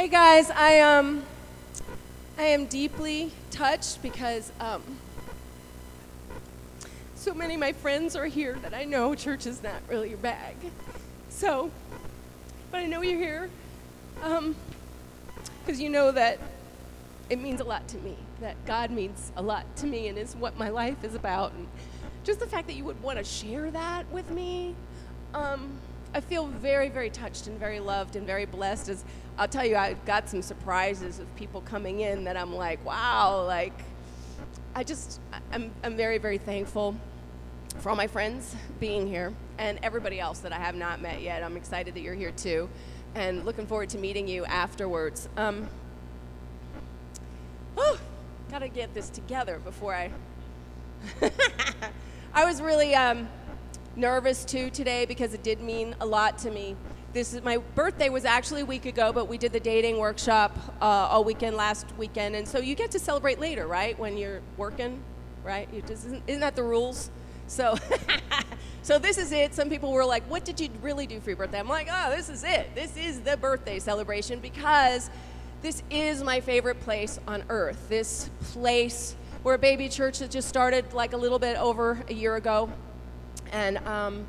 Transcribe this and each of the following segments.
Hey guys, I um I am deeply touched because um so many of my friends are here that I know church is not really your bag. So, but I know you're here um because you know that it means a lot to me. That God means a lot to me and is what my life is about and just the fact that you would want to share that with me. Um I feel very, very touched and very loved and very blessed. As I'll tell you, I got some surprises of people coming in that I'm like, wow, like, I just, I'm, I'm very, very thankful for all my friends being here and everybody else that I have not met yet. I'm excited that you're here too and looking forward to meeting you afterwards. Um, oh, gotta get this together before I. I was really. Um, nervous too today because it did mean a lot to me. This is my birthday was actually a week ago, but we did the dating workshop uh, all weekend last weekend, and so you get to celebrate later, right? When you're working, right? You Just, isn't, isn't that the rules? So, so this is it. Some people were like, "What did you really do for your birthday?" I'm like, "Oh, this is it. This is the birthday celebration because this is my favorite place on earth. This place where a baby church that just started like a little bit over a year ago." And, um,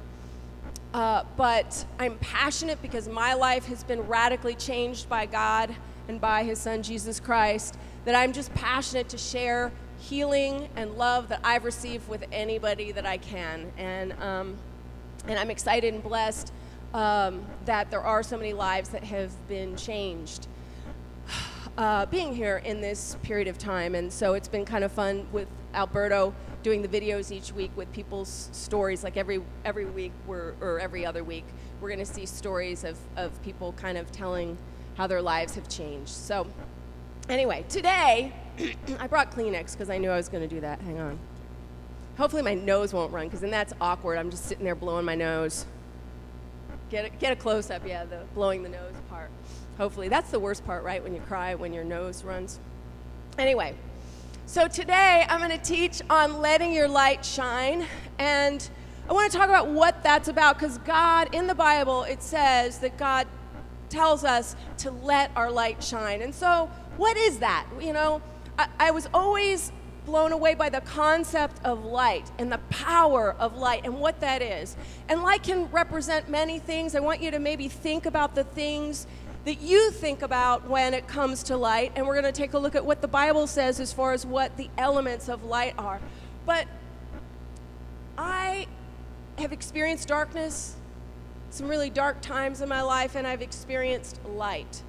uh, but I'm passionate because my life has been radically changed by God and by His Son Jesus Christ. That I'm just passionate to share healing and love that I've received with anybody that I can. And, um, and I'm excited and blessed um, that there are so many lives that have been changed. Uh, being here in this period of time, and so it's been kind of fun with Alberto doing the videos each week with people's stories. Like every every week, we're, or every other week, we're going to see stories of, of people kind of telling how their lives have changed. So, anyway, today I brought Kleenex because I knew I was going to do that. Hang on. Hopefully, my nose won't run because then that's awkward. I'm just sitting there blowing my nose. Get a, get a close up, yeah, the blowing the nose part. Hopefully, that's the worst part, right? When you cry, when your nose runs. Anyway, so today I'm going to teach on letting your light shine. And I want to talk about what that's about because God, in the Bible, it says that God tells us to let our light shine. And so, what is that? You know, I, I was always blown away by the concept of light and the power of light and what that is. And light can represent many things. I want you to maybe think about the things that you think about when it comes to light. And we're going to take a look at what the Bible says as far as what the elements of light are. But I have experienced darkness, some really dark times in my life, and I've experienced light.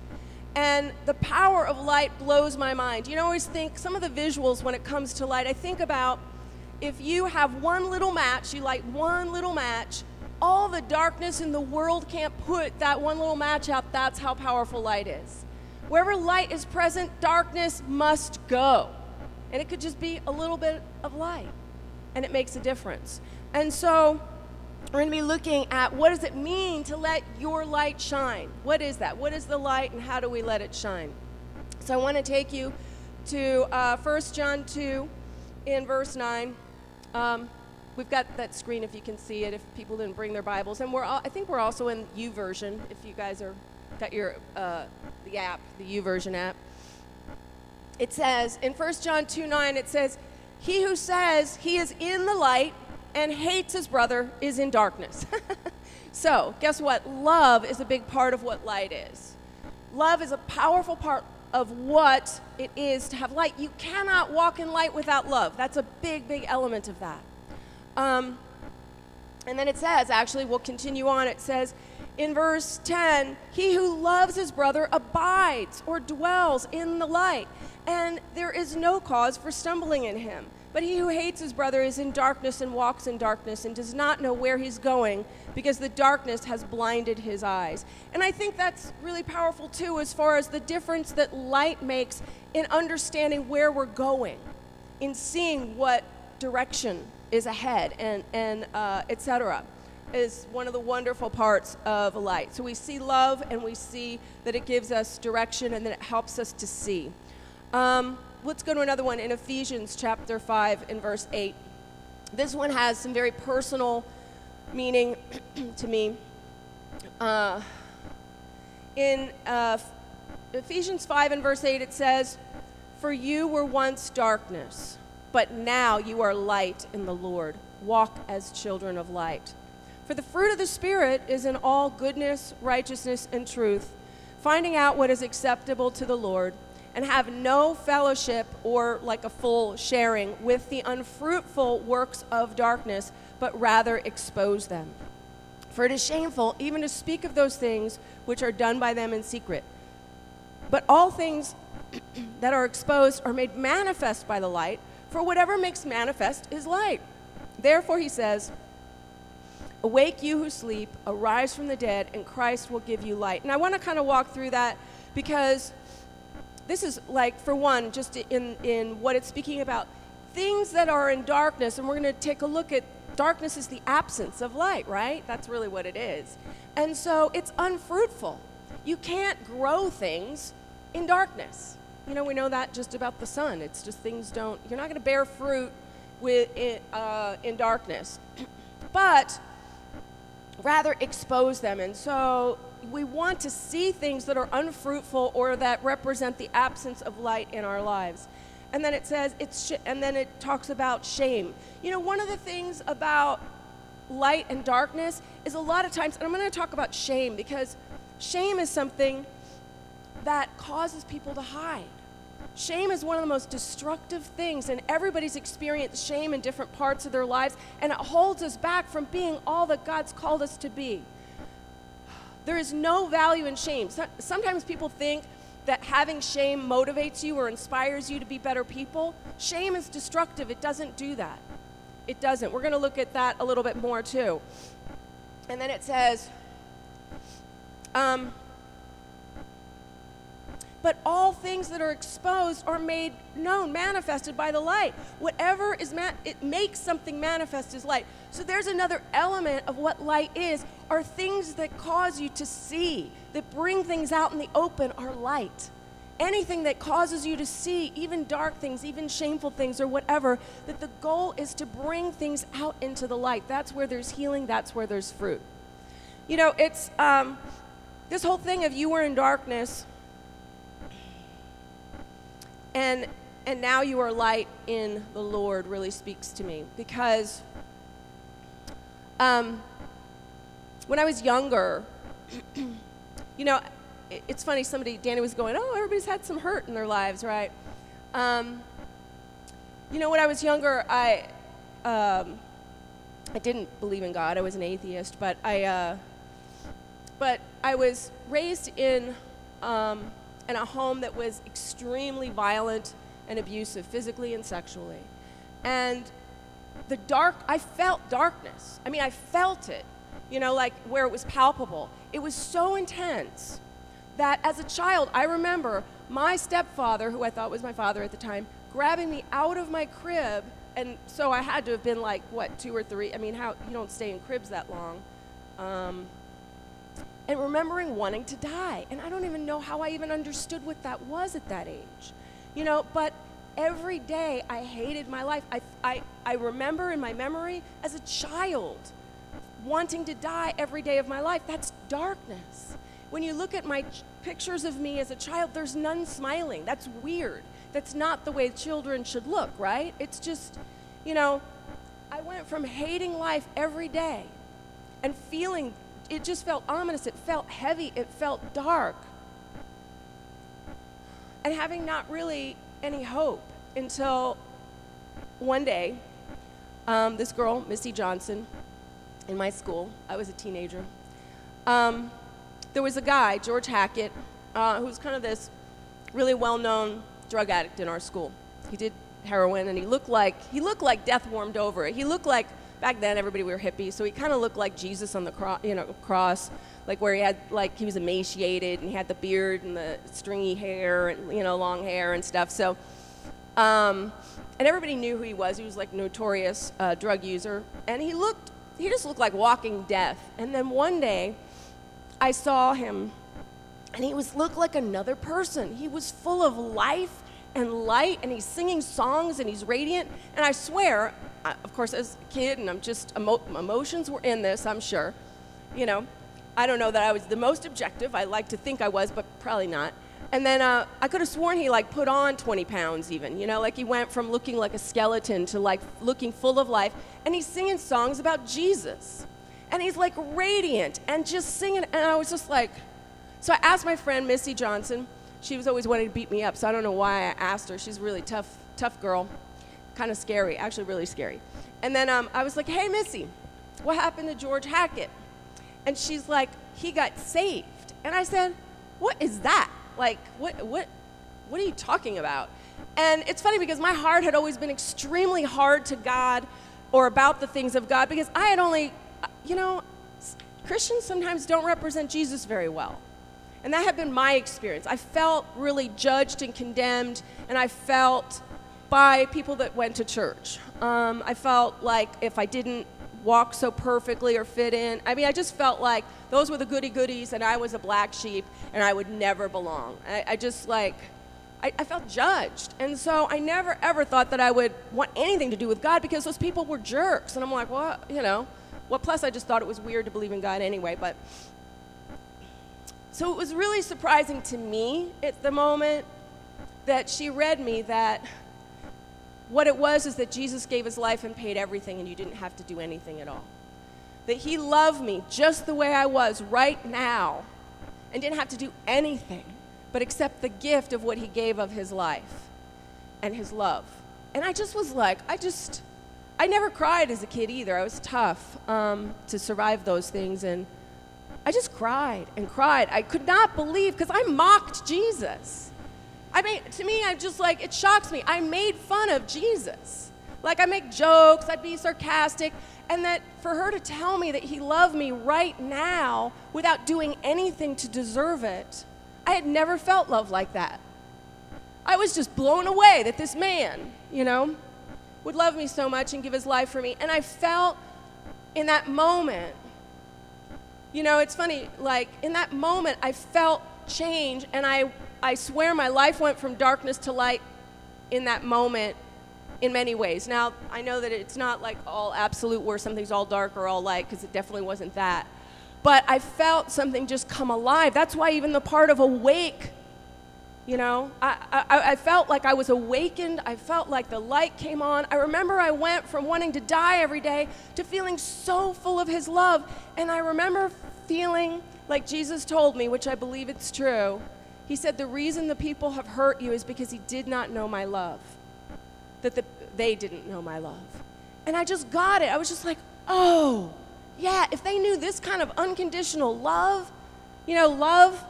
And the power of light blows my mind. You know, I always think some of the visuals when it comes to light, I think about if you have one little match, you light one little match, all the darkness in the world can't put that one little match out. That's how powerful light is. Wherever light is present, darkness must go. And it could just be a little bit of light, and it makes a difference. And so, we're going to be looking at what does it mean to let your light shine? What is that? What is the light, and how do we let it shine? So, I want to take you to uh, 1 John 2 in verse 9. Um, We've got that screen if you can see it. If people didn't bring their Bibles, and we're all, I think we're also in YouVersion. If you guys are got your uh, the app, the YouVersion app. It says in 1 John 2 9, it says, He who says he is in the light and hates his brother is in darkness. so, guess what? Love is a big part of what light is. Love is a powerful part of what it is to have light. You cannot walk in light without love. That's a big, big element of that. Um, and then it says, actually, we'll continue on. It says in verse 10 He who loves his brother abides or dwells in the light, and there is no cause for stumbling in him. But he who hates his brother is in darkness and walks in darkness and does not know where he's going because the darkness has blinded his eyes. And I think that's really powerful too, as far as the difference that light makes in understanding where we're going, in seeing what direction is ahead, and, and uh, etc. is one of the wonderful parts of light. So we see love and we see that it gives us direction and that it helps us to see. Um, let's go to another one in Ephesians chapter 5 and verse 8. This one has some very personal meaning to me. Uh, in uh, Ephesians 5 and verse 8, it says, For you were once darkness, but now you are light in the Lord. Walk as children of light. For the fruit of the Spirit is in all goodness, righteousness, and truth, finding out what is acceptable to the Lord, and have no fellowship or like a full sharing with the unfruitful works of darkness, but rather expose them. For it is shameful even to speak of those things which are done by them in secret. But all things that are exposed are made manifest by the light, for whatever makes manifest is light. Therefore, he says, Awake, you who sleep, arise from the dead, and Christ will give you light. And I want to kind of walk through that because this is like, for one, just in, in what it's speaking about, things that are in darkness, and we're going to take a look at darkness is the absence of light, right? That's really what it is. And so it's unfruitful. You can't grow things in darkness. You know, we know that just about the sun. It's just things don't, you're not going to bear fruit with, uh, in darkness. but rather expose them. And so we want to see things that are unfruitful or that represent the absence of light in our lives. And then it says it's sh- and then it talks about shame. You know, one of the things about light and darkness is a lot of times and I'm going to talk about shame because shame is something that causes people to hide. Shame is one of the most destructive things, and everybody's experienced shame in different parts of their lives, and it holds us back from being all that God's called us to be. There is no value in shame. Sometimes people think that having shame motivates you or inspires you to be better people. Shame is destructive, it doesn't do that. It doesn't. We're going to look at that a little bit more too. And then it says, um, but all things that are exposed are made known, manifested by the light. Whatever is ma- it makes something manifest as light. So there's another element of what light is are things that cause you to see, that bring things out in the open are light. Anything that causes you to see, even dark things, even shameful things, or whatever, that the goal is to bring things out into the light. That's where there's healing, that's where there's fruit. You know, it's um, this whole thing of you were in darkness and and now you are light in the Lord really speaks to me because um, when I was younger, you know, it, it's funny. Somebody, Danny was going, "Oh, everybody's had some hurt in their lives, right?" Um, you know, when I was younger, I um, I didn't believe in God. I was an atheist, but I uh, but I was raised in um, in a home that was extremely violent and abusive, physically and sexually. And the dark, I felt darkness. I mean, I felt it, you know, like where it was palpable. It was so intense that as a child, I remember my stepfather, who I thought was my father at the time, grabbing me out of my crib. And so I had to have been like, what, two or three? I mean, how, you don't stay in cribs that long. Um, and remembering wanting to die. And I don't even know how I even understood what that was at that age. You know, but every day I hated my life. I, I, I remember in my memory as a child wanting to die every day of my life. That's darkness. When you look at my ch- pictures of me as a child, there's none smiling. That's weird. That's not the way children should look, right? It's just, you know, I went from hating life every day and feeling it just felt ominous. It felt heavy. It felt dark. And having not really any hope until one day, um, this girl, Missy Johnson, in my school, I was a teenager, um, there was a guy, George Hackett, uh, who was kind of this really well known drug addict in our school. He did heroin and he looked like he looked like death warmed over. He looked like back then everybody we were hippies, so he kind of looked like Jesus on the cross, you know, cross, like where he had like he was emaciated and he had the beard and the stringy hair and you know long hair and stuff. So, um, and everybody knew who he was. He was like notorious uh, drug user, and he looked he just looked like walking death. And then one day, I saw him, and he was looked like another person. He was full of life and light, and he's singing songs, and he's radiant. And I swear, I, of course, as a kid, and I'm just, emo- emotions were in this, I'm sure. You know, I don't know that I was the most objective. I like to think I was, but probably not. and then uh, I could have sworn he like put on 20 pounds even, you know, like he went from looking like a skeleton to like looking full of life. And he's singing songs about Jesus. And he's like radiant and just singing. And I was just like, so I asked my friend Missy Johnson. She was always wanting to beat me up, so I don't know why I asked her. She's a really tough, tough girl, kind of scary, actually really scary. And then um, I was like, hey, Missy, what happened to George Hackett? And she's like, he got saved. And I said, what is that? Like, what, what, what are you talking about? And it's funny because my heart had always been extremely hard to God or about the things of God because I had only, you know, Christians sometimes don't represent Jesus very well. And that had been my experience. I felt really judged and condemned, and I felt by people that went to church. Um, I felt like if I didn't walk so perfectly or fit in, I mean, I just felt like those were the goody goodies, and I was a black sheep, and I would never belong. I, I just like, I, I felt judged. And so I never ever thought that I would want anything to do with God because those people were jerks. And I'm like, well, you know, well, plus I just thought it was weird to believe in God anyway, but. So it was really surprising to me at the moment that she read me that what it was is that Jesus gave his life and paid everything, and you didn't have to do anything at all. That he loved me just the way I was right now and didn't have to do anything but accept the gift of what he gave of his life and his love. And I just was like, I just, I never cried as a kid either. I was tough um, to survive those things. And I just cried and cried. I could not believe because I mocked Jesus. I mean, to me, I'm just like, it shocks me. I made fun of Jesus. Like, I make jokes, I'd be sarcastic, and that for her to tell me that he loved me right now without doing anything to deserve it, I had never felt love like that. I was just blown away that this man, you know, would love me so much and give his life for me. And I felt in that moment, you know, it's funny, like in that moment, I felt change, and I I swear my life went from darkness to light in that moment in many ways. Now, I know that it's not like all absolute where something's all dark or all light, because it definitely wasn't that. But I felt something just come alive. That's why even the part of awake, you know, I, I, I felt like I was awakened. I felt like the light came on. I remember I went from wanting to die every day to feeling so full of His love. And I remember feeling like Jesus told me, which I believe it's true, he said, The reason the people have hurt you is because he did not know my love, that the, they didn't know my love. And I just got it. I was just like, Oh, yeah, if they knew this kind of unconditional love, you know, love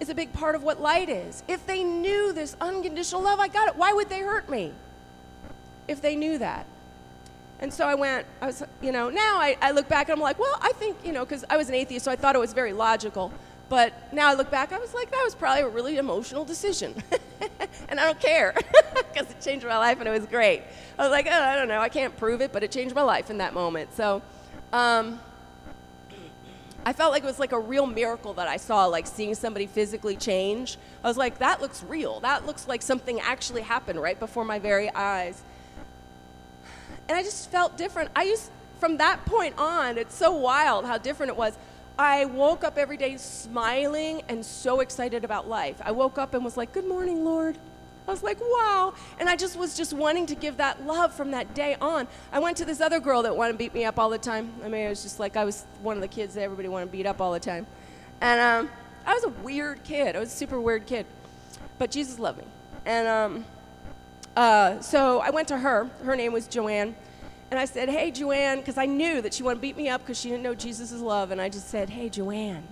is a big part of what light is. If they knew this unconditional love, I got it. Why would they hurt me? If they knew that. And so I went, I was, you know, now I, I look back and I'm like, well, I think, you know, because I was an atheist, so I thought it was very logical. But now I look back, I was like, that was probably a really emotional decision. and I don't care because it changed my life and it was great. I was like, oh, I don't know, I can't prove it, but it changed my life in that moment. So um, I felt like it was like a real miracle that I saw, like seeing somebody physically change. I was like, that looks real. That looks like something actually happened right before my very eyes. And I just felt different. I used, from that point on, it's so wild how different it was. I woke up every day smiling and so excited about life. I woke up and was like, Good morning, Lord. I was like, wow. And I just was just wanting to give that love from that day on. I went to this other girl that wanted to beat me up all the time. I mean, it was just like I was one of the kids that everybody wanted to beat up all the time. And um, I was a weird kid. I was a super weird kid. But Jesus loved me. And um, uh, so I went to her. Her name was Joanne. And I said, Hey, Joanne, because I knew that she wanted to beat me up because she didn't know Jesus' love. And I just said, Hey, Joanne,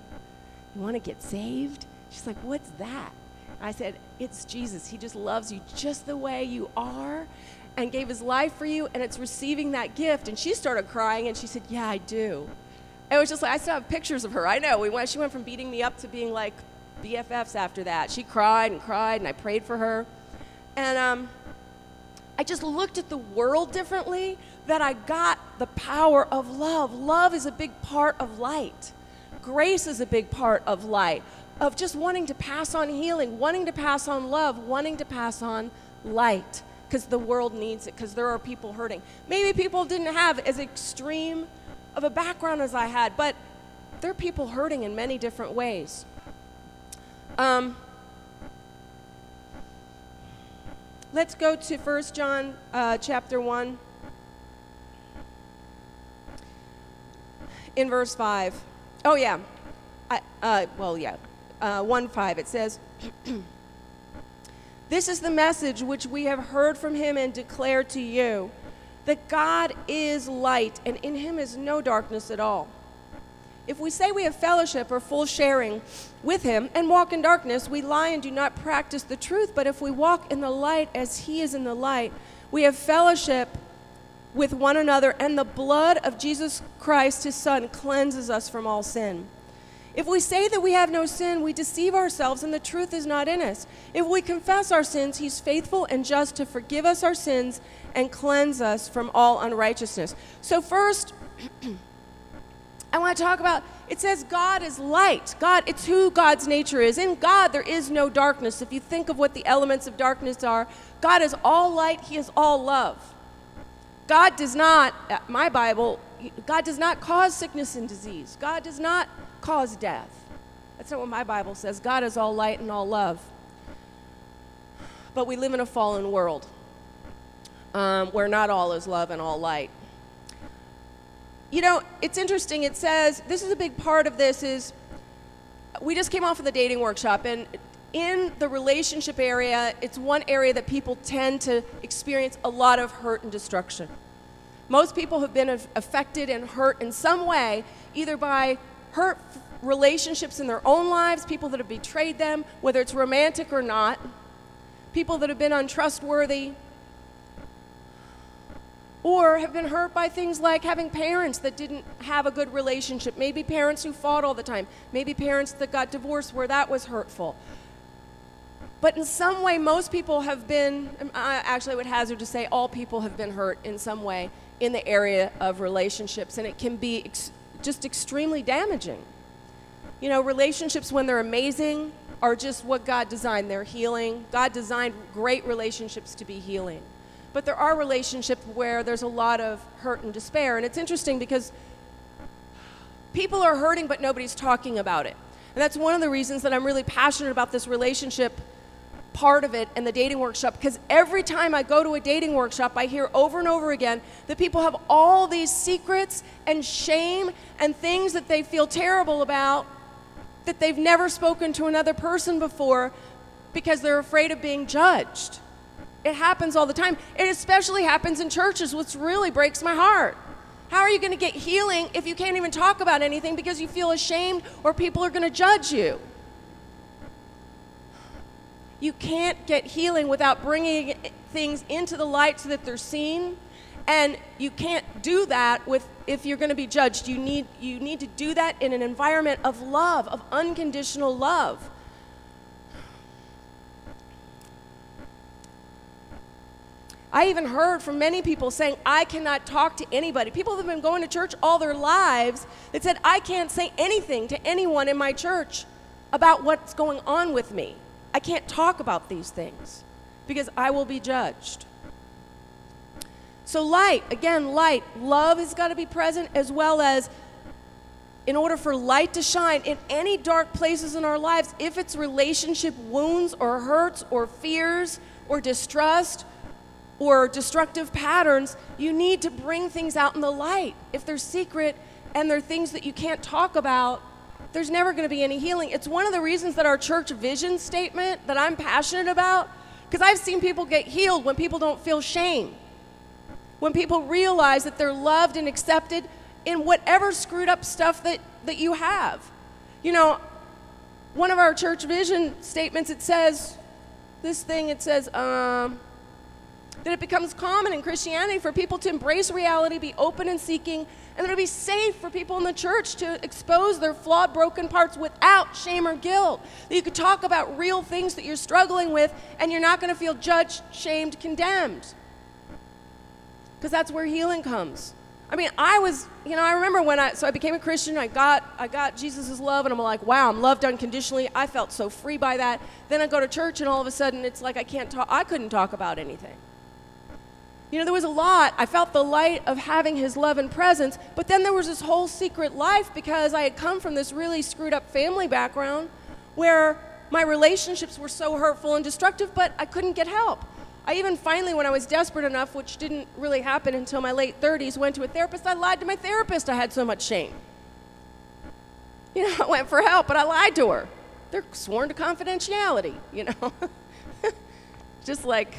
you want to get saved? She's like, What's that? I said, It's Jesus. He just loves you just the way you are and gave his life for you, and it's receiving that gift. And she started crying and she said, Yeah, I do. It was just like, I still have pictures of her. I know. We went, she went from beating me up to being like BFFs after that. She cried and cried, and I prayed for her. And um, I just looked at the world differently that I got the power of love. Love is a big part of light. Grace is a big part of light, of just wanting to pass on healing, wanting to pass on love, wanting to pass on light, because the world needs it, because there are people hurting. Maybe people didn't have as extreme of a background as I had, but there are people hurting in many different ways. Um, let's go to 1 John uh, chapter 1. In verse 5. Oh, yeah. I, uh, well, yeah. Uh, 1 5. It says, This is the message which we have heard from him and declared to you that God is light, and in him is no darkness at all. If we say we have fellowship or full sharing with him and walk in darkness, we lie and do not practice the truth. But if we walk in the light as he is in the light, we have fellowship with one another, and the blood of Jesus Christ, his son, cleanses us from all sin. If we say that we have no sin, we deceive ourselves and the truth is not in us. If we confess our sins, he's faithful and just to forgive us our sins and cleanse us from all unrighteousness. So, first, I want to talk about it says God is light. God, it's who God's nature is. In God, there is no darkness. If you think of what the elements of darkness are, God is all light, He is all love. God does not, uh, my Bible, God does not cause sickness and disease. God does not cause death. That's not what my Bible says. God is all light and all love. But we live in a fallen world um, where not all is love and all light. You know, it's interesting. It says this is a big part of this is we just came off of the dating workshop and in the relationship area, it's one area that people tend to experience a lot of hurt and destruction. Most people have been affected and hurt in some way, either by hurt relationships in their own lives, people that have betrayed them, whether it's romantic or not, people that have been untrustworthy, or have been hurt by things like having parents that didn't have a good relationship, maybe parents who fought all the time, maybe parents that got divorced where that was hurtful. But in some way, most people have been, I actually would hazard to say all people have been hurt in some way in the area of relationships, and it can be ex- just extremely damaging. You know, relationships, when they're amazing, are just what God designed. They're healing. God designed great relationships to be healing. But there are relationships where there's a lot of hurt and despair. And it's interesting because people are hurting, but nobody's talking about it. And that's one of the reasons that I'm really passionate about this relationship part of it and the dating workshop because every time I go to a dating workshop, I hear over and over again that people have all these secrets and shame and things that they feel terrible about that they've never spoken to another person before because they're afraid of being judged. It happens all the time. It especially happens in churches, which really breaks my heart. How are you going to get healing if you can't even talk about anything because you feel ashamed or people are going to judge you? You can't get healing without bringing things into the light so that they're seen. And you can't do that with if you're going to be judged. You need you need to do that in an environment of love, of unconditional love. I even heard from many people saying, I cannot talk to anybody. People that have been going to church all their lives that said, I can't say anything to anyone in my church about what's going on with me. I can't talk about these things because I will be judged. So, light, again, light, love has got to be present as well as in order for light to shine in any dark places in our lives, if it's relationship wounds or hurts or fears or distrust or destructive patterns, you need to bring things out in the light. If they're secret and they're things that you can't talk about, there's never going to be any healing. It's one of the reasons that our church vision statement that I'm passionate about, because I've seen people get healed when people don't feel shame, when people realize that they're loved and accepted in whatever screwed up stuff that, that you have. You know, one of our church vision statements, it says, this thing, it says, um, that it becomes common in Christianity for people to embrace reality, be open and seeking, and that it'll be safe for people in the church to expose their flawed, broken parts without shame or guilt. That you could talk about real things that you're struggling with, and you're not going to feel judged, shamed, condemned. Because that's where healing comes. I mean, I was, you know, I remember when I, so I became a Christian, I got, I got Jesus' love, and I'm like, wow, I'm loved unconditionally. I felt so free by that. Then I go to church, and all of a sudden, it's like I can't talk, I couldn't talk about anything. You know, there was a lot. I felt the light of having his love and presence, but then there was this whole secret life because I had come from this really screwed up family background where my relationships were so hurtful and destructive, but I couldn't get help. I even finally, when I was desperate enough, which didn't really happen until my late 30s, went to a therapist. I lied to my therapist. I had so much shame. You know, I went for help, but I lied to her. They're sworn to confidentiality, you know. Just like,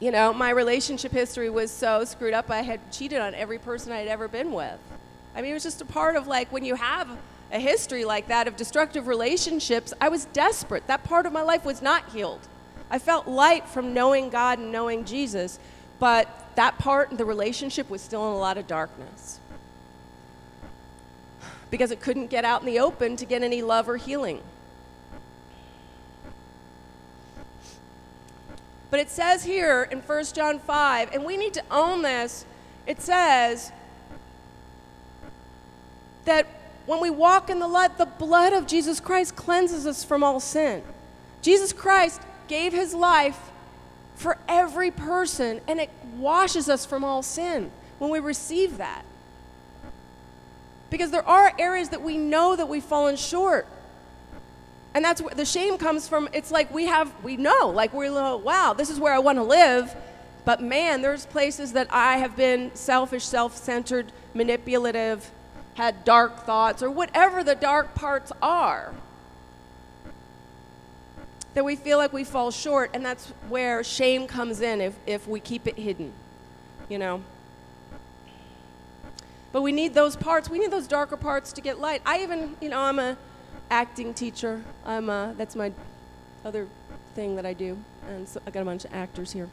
you know, my relationship history was so screwed up, I had cheated on every person I'd ever been with. I mean, it was just a part of like when you have a history like that of destructive relationships, I was desperate. That part of my life was not healed. I felt light from knowing God and knowing Jesus, but that part, the relationship, was still in a lot of darkness because it couldn't get out in the open to get any love or healing. But it says here in 1 John 5, and we need to own this, it says that when we walk in the light, the blood of Jesus Christ cleanses us from all sin. Jesus Christ gave his life for every person, and it washes us from all sin when we receive that. Because there are areas that we know that we've fallen short. And that's where the shame comes from. It's like we have, we know, like we're, like, wow, this is where I want to live. But man, there's places that I have been selfish, self centered, manipulative, had dark thoughts, or whatever the dark parts are. That we feel like we fall short, and that's where shame comes in if, if we keep it hidden, you know. But we need those parts. We need those darker parts to get light. I even, you know, I'm a acting teacher. I'm a, that's my other thing that I do, and so I got a bunch of actors here.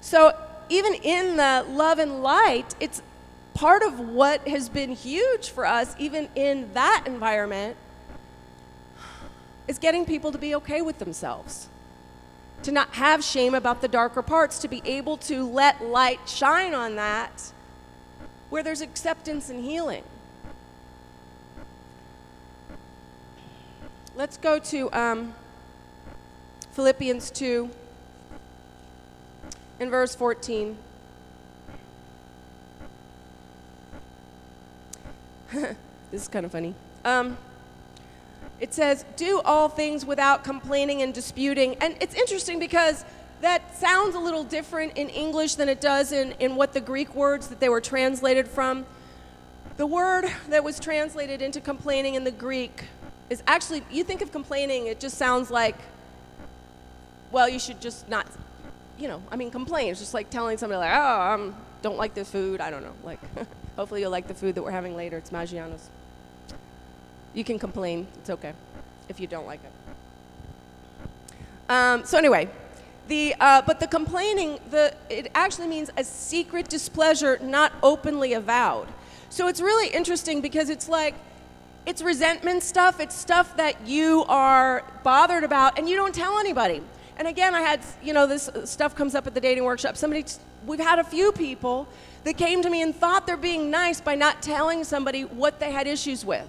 So even in the love and light, it's part of what has been huge for us, even in that environment, is getting people to be okay with themselves. To not have shame about the darker parts, to be able to let light shine on that where there's acceptance and healing. Let's go to um, Philippians 2 in verse 14. this is kind of funny. Um, it says, Do all things without complaining and disputing. And it's interesting because that sounds a little different in English than it does in, in what the Greek words that they were translated from. The word that was translated into complaining in the Greek is actually, you think of complaining, it just sounds like, well, you should just not, you know, I mean, complain. It's just like telling somebody, like, oh, I don't like this food. I don't know. Like, hopefully you'll like the food that we're having later. It's Maggiano's. You can complain. It's okay if you don't like it. Um, so, anyway, the, uh, but the complaining, the, it actually means a secret displeasure not openly avowed. So it's really interesting because it's like, it's resentment stuff, it's stuff that you are bothered about and you don't tell anybody. And again, I had, you know, this stuff comes up at the dating workshop. Somebody, we've had a few people that came to me and thought they're being nice by not telling somebody what they had issues with.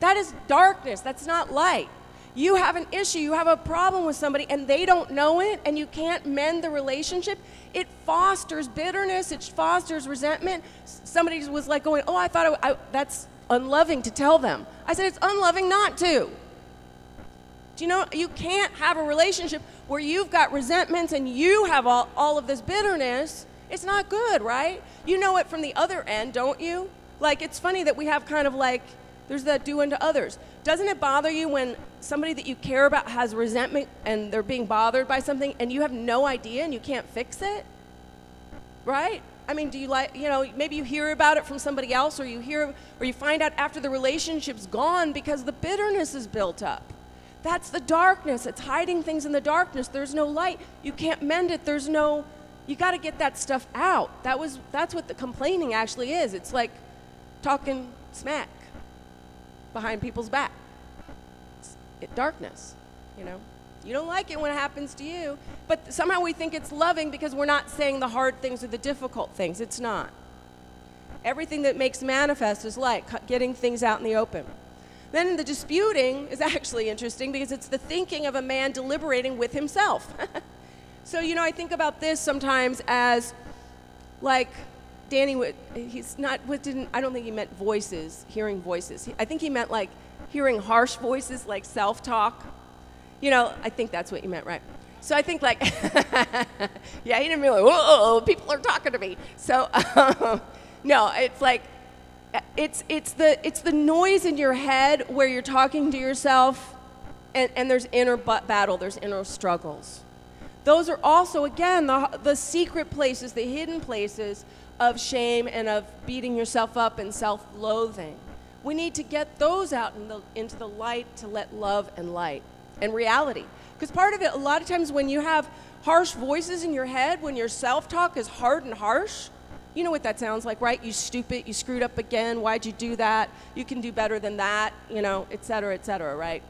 That is darkness, that's not light you have an issue, you have a problem with somebody, and they don't know it, and you can't mend the relationship, it fosters bitterness, it fosters resentment. Somebody was like going, Oh, I thought I, I, that's unloving to tell them. I said, It's unloving not to. Do you know, you can't have a relationship where you've got resentments and you have all, all of this bitterness. It's not good, right? You know it from the other end, don't you? Like, it's funny that we have kind of like, there's that do unto others. Doesn't it bother you when somebody that you care about has resentment and they're being bothered by something and you have no idea and you can't fix it? Right? I mean, do you like, you know, maybe you hear about it from somebody else or you hear, or you find out after the relationship's gone because the bitterness is built up. That's the darkness. It's hiding things in the darkness. There's no light. You can't mend it. There's no, you got to get that stuff out. That was, that's what the complaining actually is. It's like talking smack behind people's back. It's darkness, you know. You don't like it when it happens to you, but somehow we think it's loving because we're not saying the hard things or the difficult things. It's not. Everything that makes manifest is like getting things out in the open. Then the disputing is actually interesting because it's the thinking of a man deliberating with himself. so, you know, I think about this sometimes as like Danny he's not, what didn't, I don't think he meant voices, hearing voices. I think he meant like hearing harsh voices like self talk. You know, I think that's what you meant, right? So I think like, yeah, he didn't like, whoa, people are talking to me. So um, no, it's like, it's, it's, the, it's the noise in your head where you're talking to yourself and, and there's inner battle, there's inner struggles. Those are also, again, the, the secret places, the hidden places of shame and of beating yourself up and self loathing. We need to get those out in the, into the light to let love and light and reality. Because part of it, a lot of times when you have harsh voices in your head, when your self talk is hard and harsh, you know what that sounds like, right? You stupid, you screwed up again, why'd you do that? You can do better than that, you know, et cetera, et cetera, right?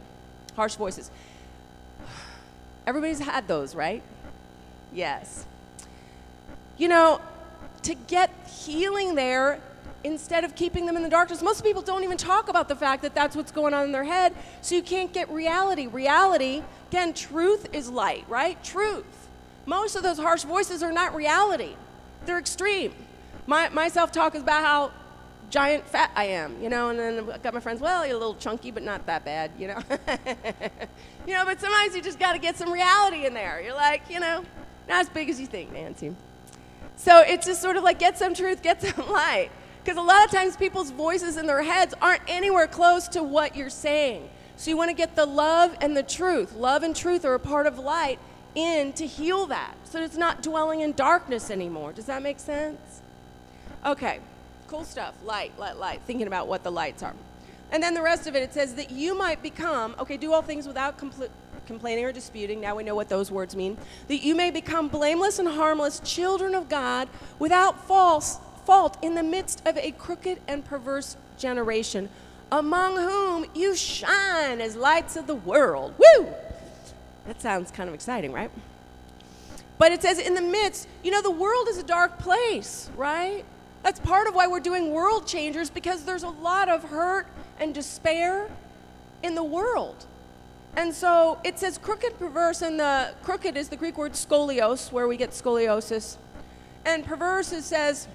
Harsh voices. Everybody's had those, right? Yes. You know, to get healing there, instead of keeping them in the darkness, most people don't even talk about the fact that that's what's going on in their head, so you can't get reality. Reality, again, truth is light, right? Truth. Most of those harsh voices are not reality, they're extreme. My, my self talk is about how giant fat I am, you know, and then I got my friends, well, you're a little chunky, but not that bad, you know. you know, but sometimes you just got to get some reality in there. You're like, you know, not as big as you think, Nancy. So it's just sort of like get some truth, get some light. Because a lot of times people's voices in their heads aren't anywhere close to what you're saying. So you want to get the love and the truth. Love and truth are a part of light in to heal that. So it's not dwelling in darkness anymore. Does that make sense? Okay cool stuff. Light, light, light. Thinking about what the lights are. And then the rest of it, it says that you might become, okay, do all things without compl- complaining or disputing. Now we know what those words mean. That you may become blameless and harmless children of God without false fault in the midst of a crooked and perverse generation, among whom you shine as lights of the world. Woo! That sounds kind of exciting, right? But it says in the midst, you know, the world is a dark place, right? That's part of why we're doing world changers because there's a lot of hurt and despair in the world. And so it says crooked, perverse, and the crooked is the Greek word scolios, where we get scoliosis. And perverse, it says,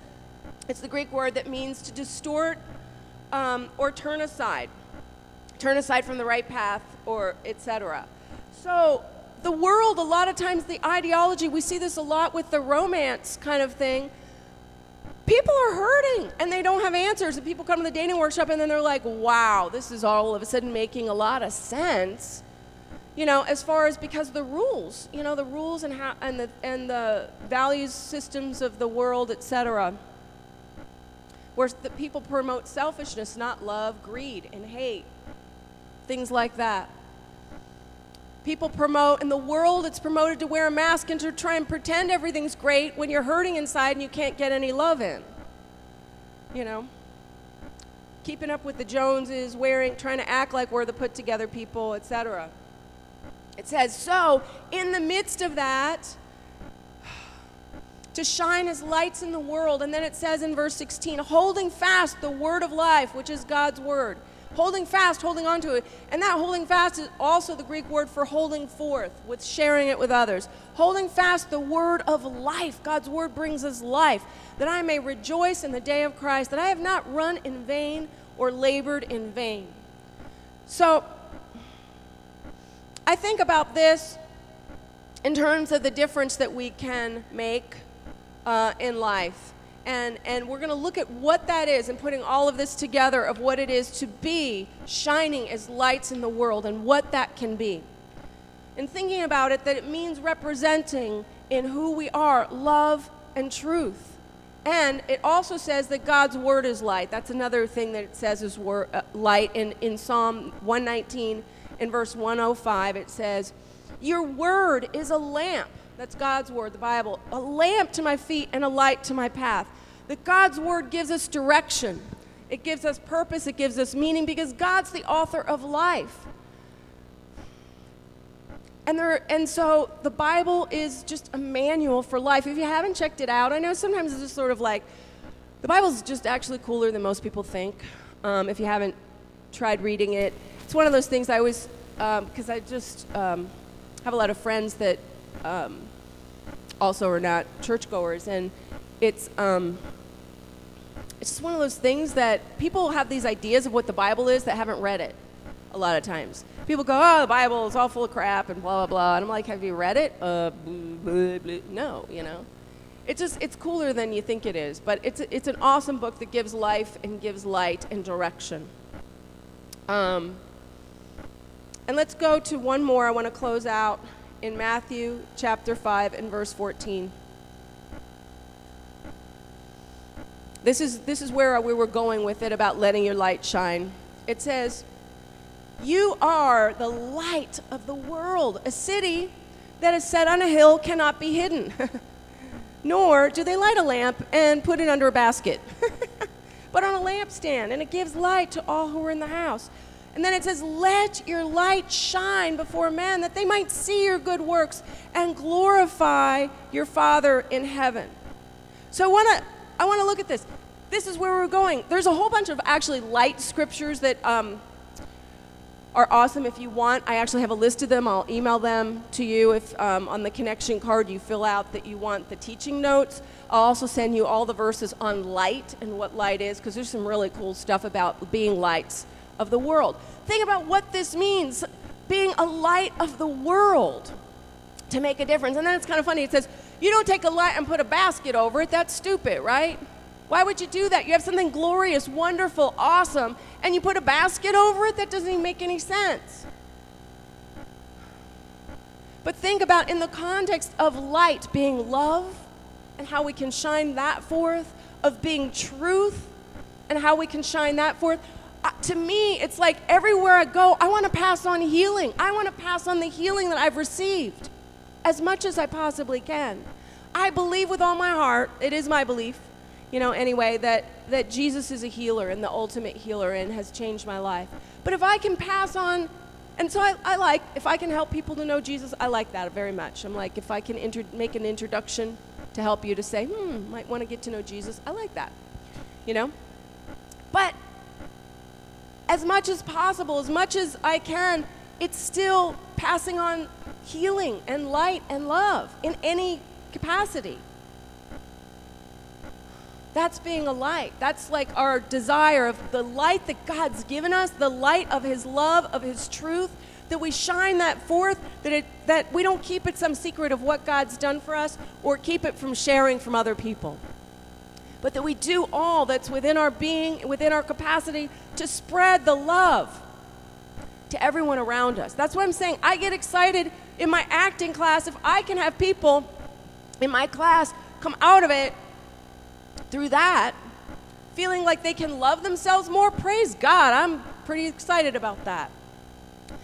it's the Greek word that means to distort um, or turn aside, turn aside from the right path, or etc. So the world, a lot of times, the ideology, we see this a lot with the romance kind of thing people are hurting and they don't have answers. And people come to the dating workshop and then they're like, wow, this is all of a sudden making a lot of sense. You know, as far as because the rules, you know, the rules and how and the and the values systems of the world, etc. Where the people promote selfishness, not love, greed, and hate, things like that. People promote, in the world, it's promoted to wear a mask and to try and pretend everything's great when you're hurting inside and you can't get any love in. You know? Keeping up with the Joneses, wearing, trying to act like we're the put together people, etc. It says, so in the midst of that, to shine as lights in the world. And then it says in verse 16, holding fast the word of life, which is God's word holding fast, holding on to it. And that holding fast is also the Greek word for holding forth, with sharing it with others. Holding fast the word of life. God's word brings us life, that I may rejoice in the day of Christ, that I have not run in vain or labored in vain. So, I think about this in terms of the difference that we can make uh, in life and, and we're going to look at what that is and putting all of this together of what it is to be shining as lights in the world and what that can be. And thinking about it, that it means representing in who we are love and truth. And it also says that God's word is light. That's another thing that it says is word, uh, light. In, in Psalm 119, in verse 105, it says, Your word is a lamp. That's God's word, the Bible. A lamp to my feet and a light to my path that God's word gives us direction, it gives us purpose, it gives us meaning because God's the author of life. And, there, and so the Bible is just a manual for life. If you haven't checked it out, I know sometimes it's just sort of like the Bible's just actually cooler than most people think. Um, if you haven't tried reading it, it's one of those things I always, because um, I just um, have a lot of friends that um, also are not churchgoers, and it's um, it's just one of those things that people have these ideas of what the Bible is that haven't read it a lot of times. people go, oh, the Bible is all full of crap and blah, blah, blah. And I'm like, have you read it? Uh, blah, blah, no, you know. It's just, it's cooler than you think it is. But it's, it's an awesome book that gives life and gives light and direction. Um, and let's go to one more. I want to close out in Matthew chapter 5 and verse 14. This is, this is where we were going with it about letting your light shine. It says, You are the light of the world. A city that is set on a hill cannot be hidden. Nor do they light a lamp and put it under a basket, but on a lampstand, and it gives light to all who are in the house. And then it says, Let your light shine before men that they might see your good works and glorify your Father in heaven. So I want to I want to look at this. This is where we're going. There's a whole bunch of actually light scriptures that um, are awesome if you want. I actually have a list of them. I'll email them to you if um, on the connection card you fill out that you want the teaching notes. I'll also send you all the verses on light and what light is because there's some really cool stuff about being lights of the world. Think about what this means being a light of the world to make a difference. And then it's kind of funny. It says, you don't take a light and put a basket over it. That's stupid, right? Why would you do that? You have something glorious, wonderful, awesome, and you put a basket over it? That doesn't even make any sense. But think about in the context of light being love and how we can shine that forth, of being truth and how we can shine that forth. Uh, to me, it's like everywhere I go, I want to pass on healing. I want to pass on the healing that I've received as much as I possibly can. I believe with all my heart, it is my belief, you know, anyway, that, that Jesus is a healer and the ultimate healer and has changed my life. But if I can pass on, and so I, I like, if I can help people to know Jesus, I like that very much. I'm like, if I can inter- make an introduction to help you to say, hmm, might want to get to know Jesus, I like that, you know? But as much as possible, as much as I can, it's still passing on healing and light and love in any capacity. That's being a light. That's like our desire of the light that God's given us, the light of His love, of His truth, that we shine that forth, that, it, that we don't keep it some secret of what God's done for us or keep it from sharing from other people. But that we do all that's within our being, within our capacity to spread the love to everyone around us. That's what I'm saying. I get excited in my acting class if I can have people in my class come out of it through that feeling like they can love themselves more. Praise God. I'm pretty excited about that.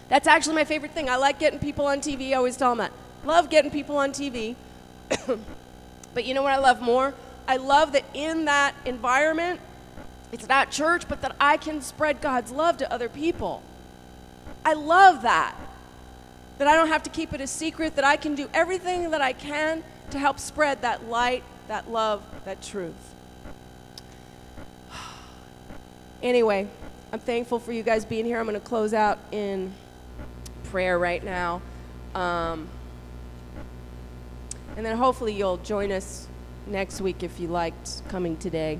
That's actually my favorite thing. I like getting people on TV. I always tell them that. Love getting people on TV. but you know what I love more? I love that in that environment, it's not church, but that I can spread God's love to other people. I love that. That I don't have to keep it a secret, that I can do everything that I can to help spread that light, that love, that truth. Anyway, I'm thankful for you guys being here. I'm going to close out in prayer right now. Um, and then hopefully you'll join us next week if you liked coming today.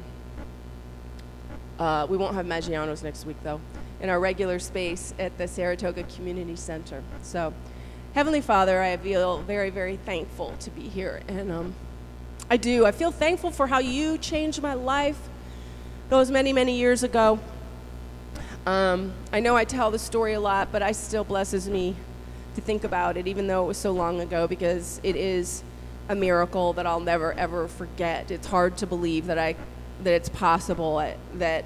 Uh, we won't have Maggiano's next week, though in our regular space at the Saratoga Community Center. So, Heavenly Father, I feel very, very thankful to be here. And um, I do. I feel thankful for how you changed my life those many, many years ago. Um, I know I tell the story a lot, but it still blesses me to think about it, even though it was so long ago, because it is a miracle that I'll never ever forget. It's hard to believe that I that it's possible uh, that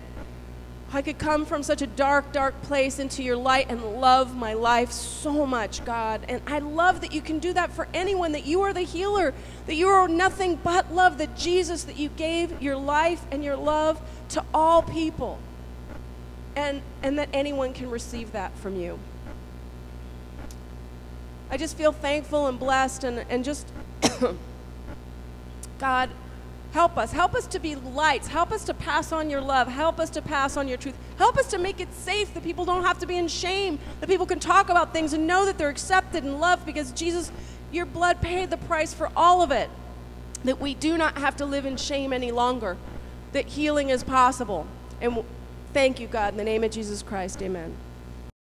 I could come from such a dark, dark place into your light and love my life so much, God. And I love that you can do that for anyone, that you are the healer, that you are nothing but love, that Jesus, that you gave your life and your love to all people. And, and that anyone can receive that from you. I just feel thankful and blessed and, and just, God, Help us. Help us to be lights. Help us to pass on your love. Help us to pass on your truth. Help us to make it safe that people don't have to be in shame, that people can talk about things and know that they're accepted and loved because Jesus, your blood paid the price for all of it. That we do not have to live in shame any longer, that healing is possible. And thank you, God, in the name of Jesus Christ. Amen.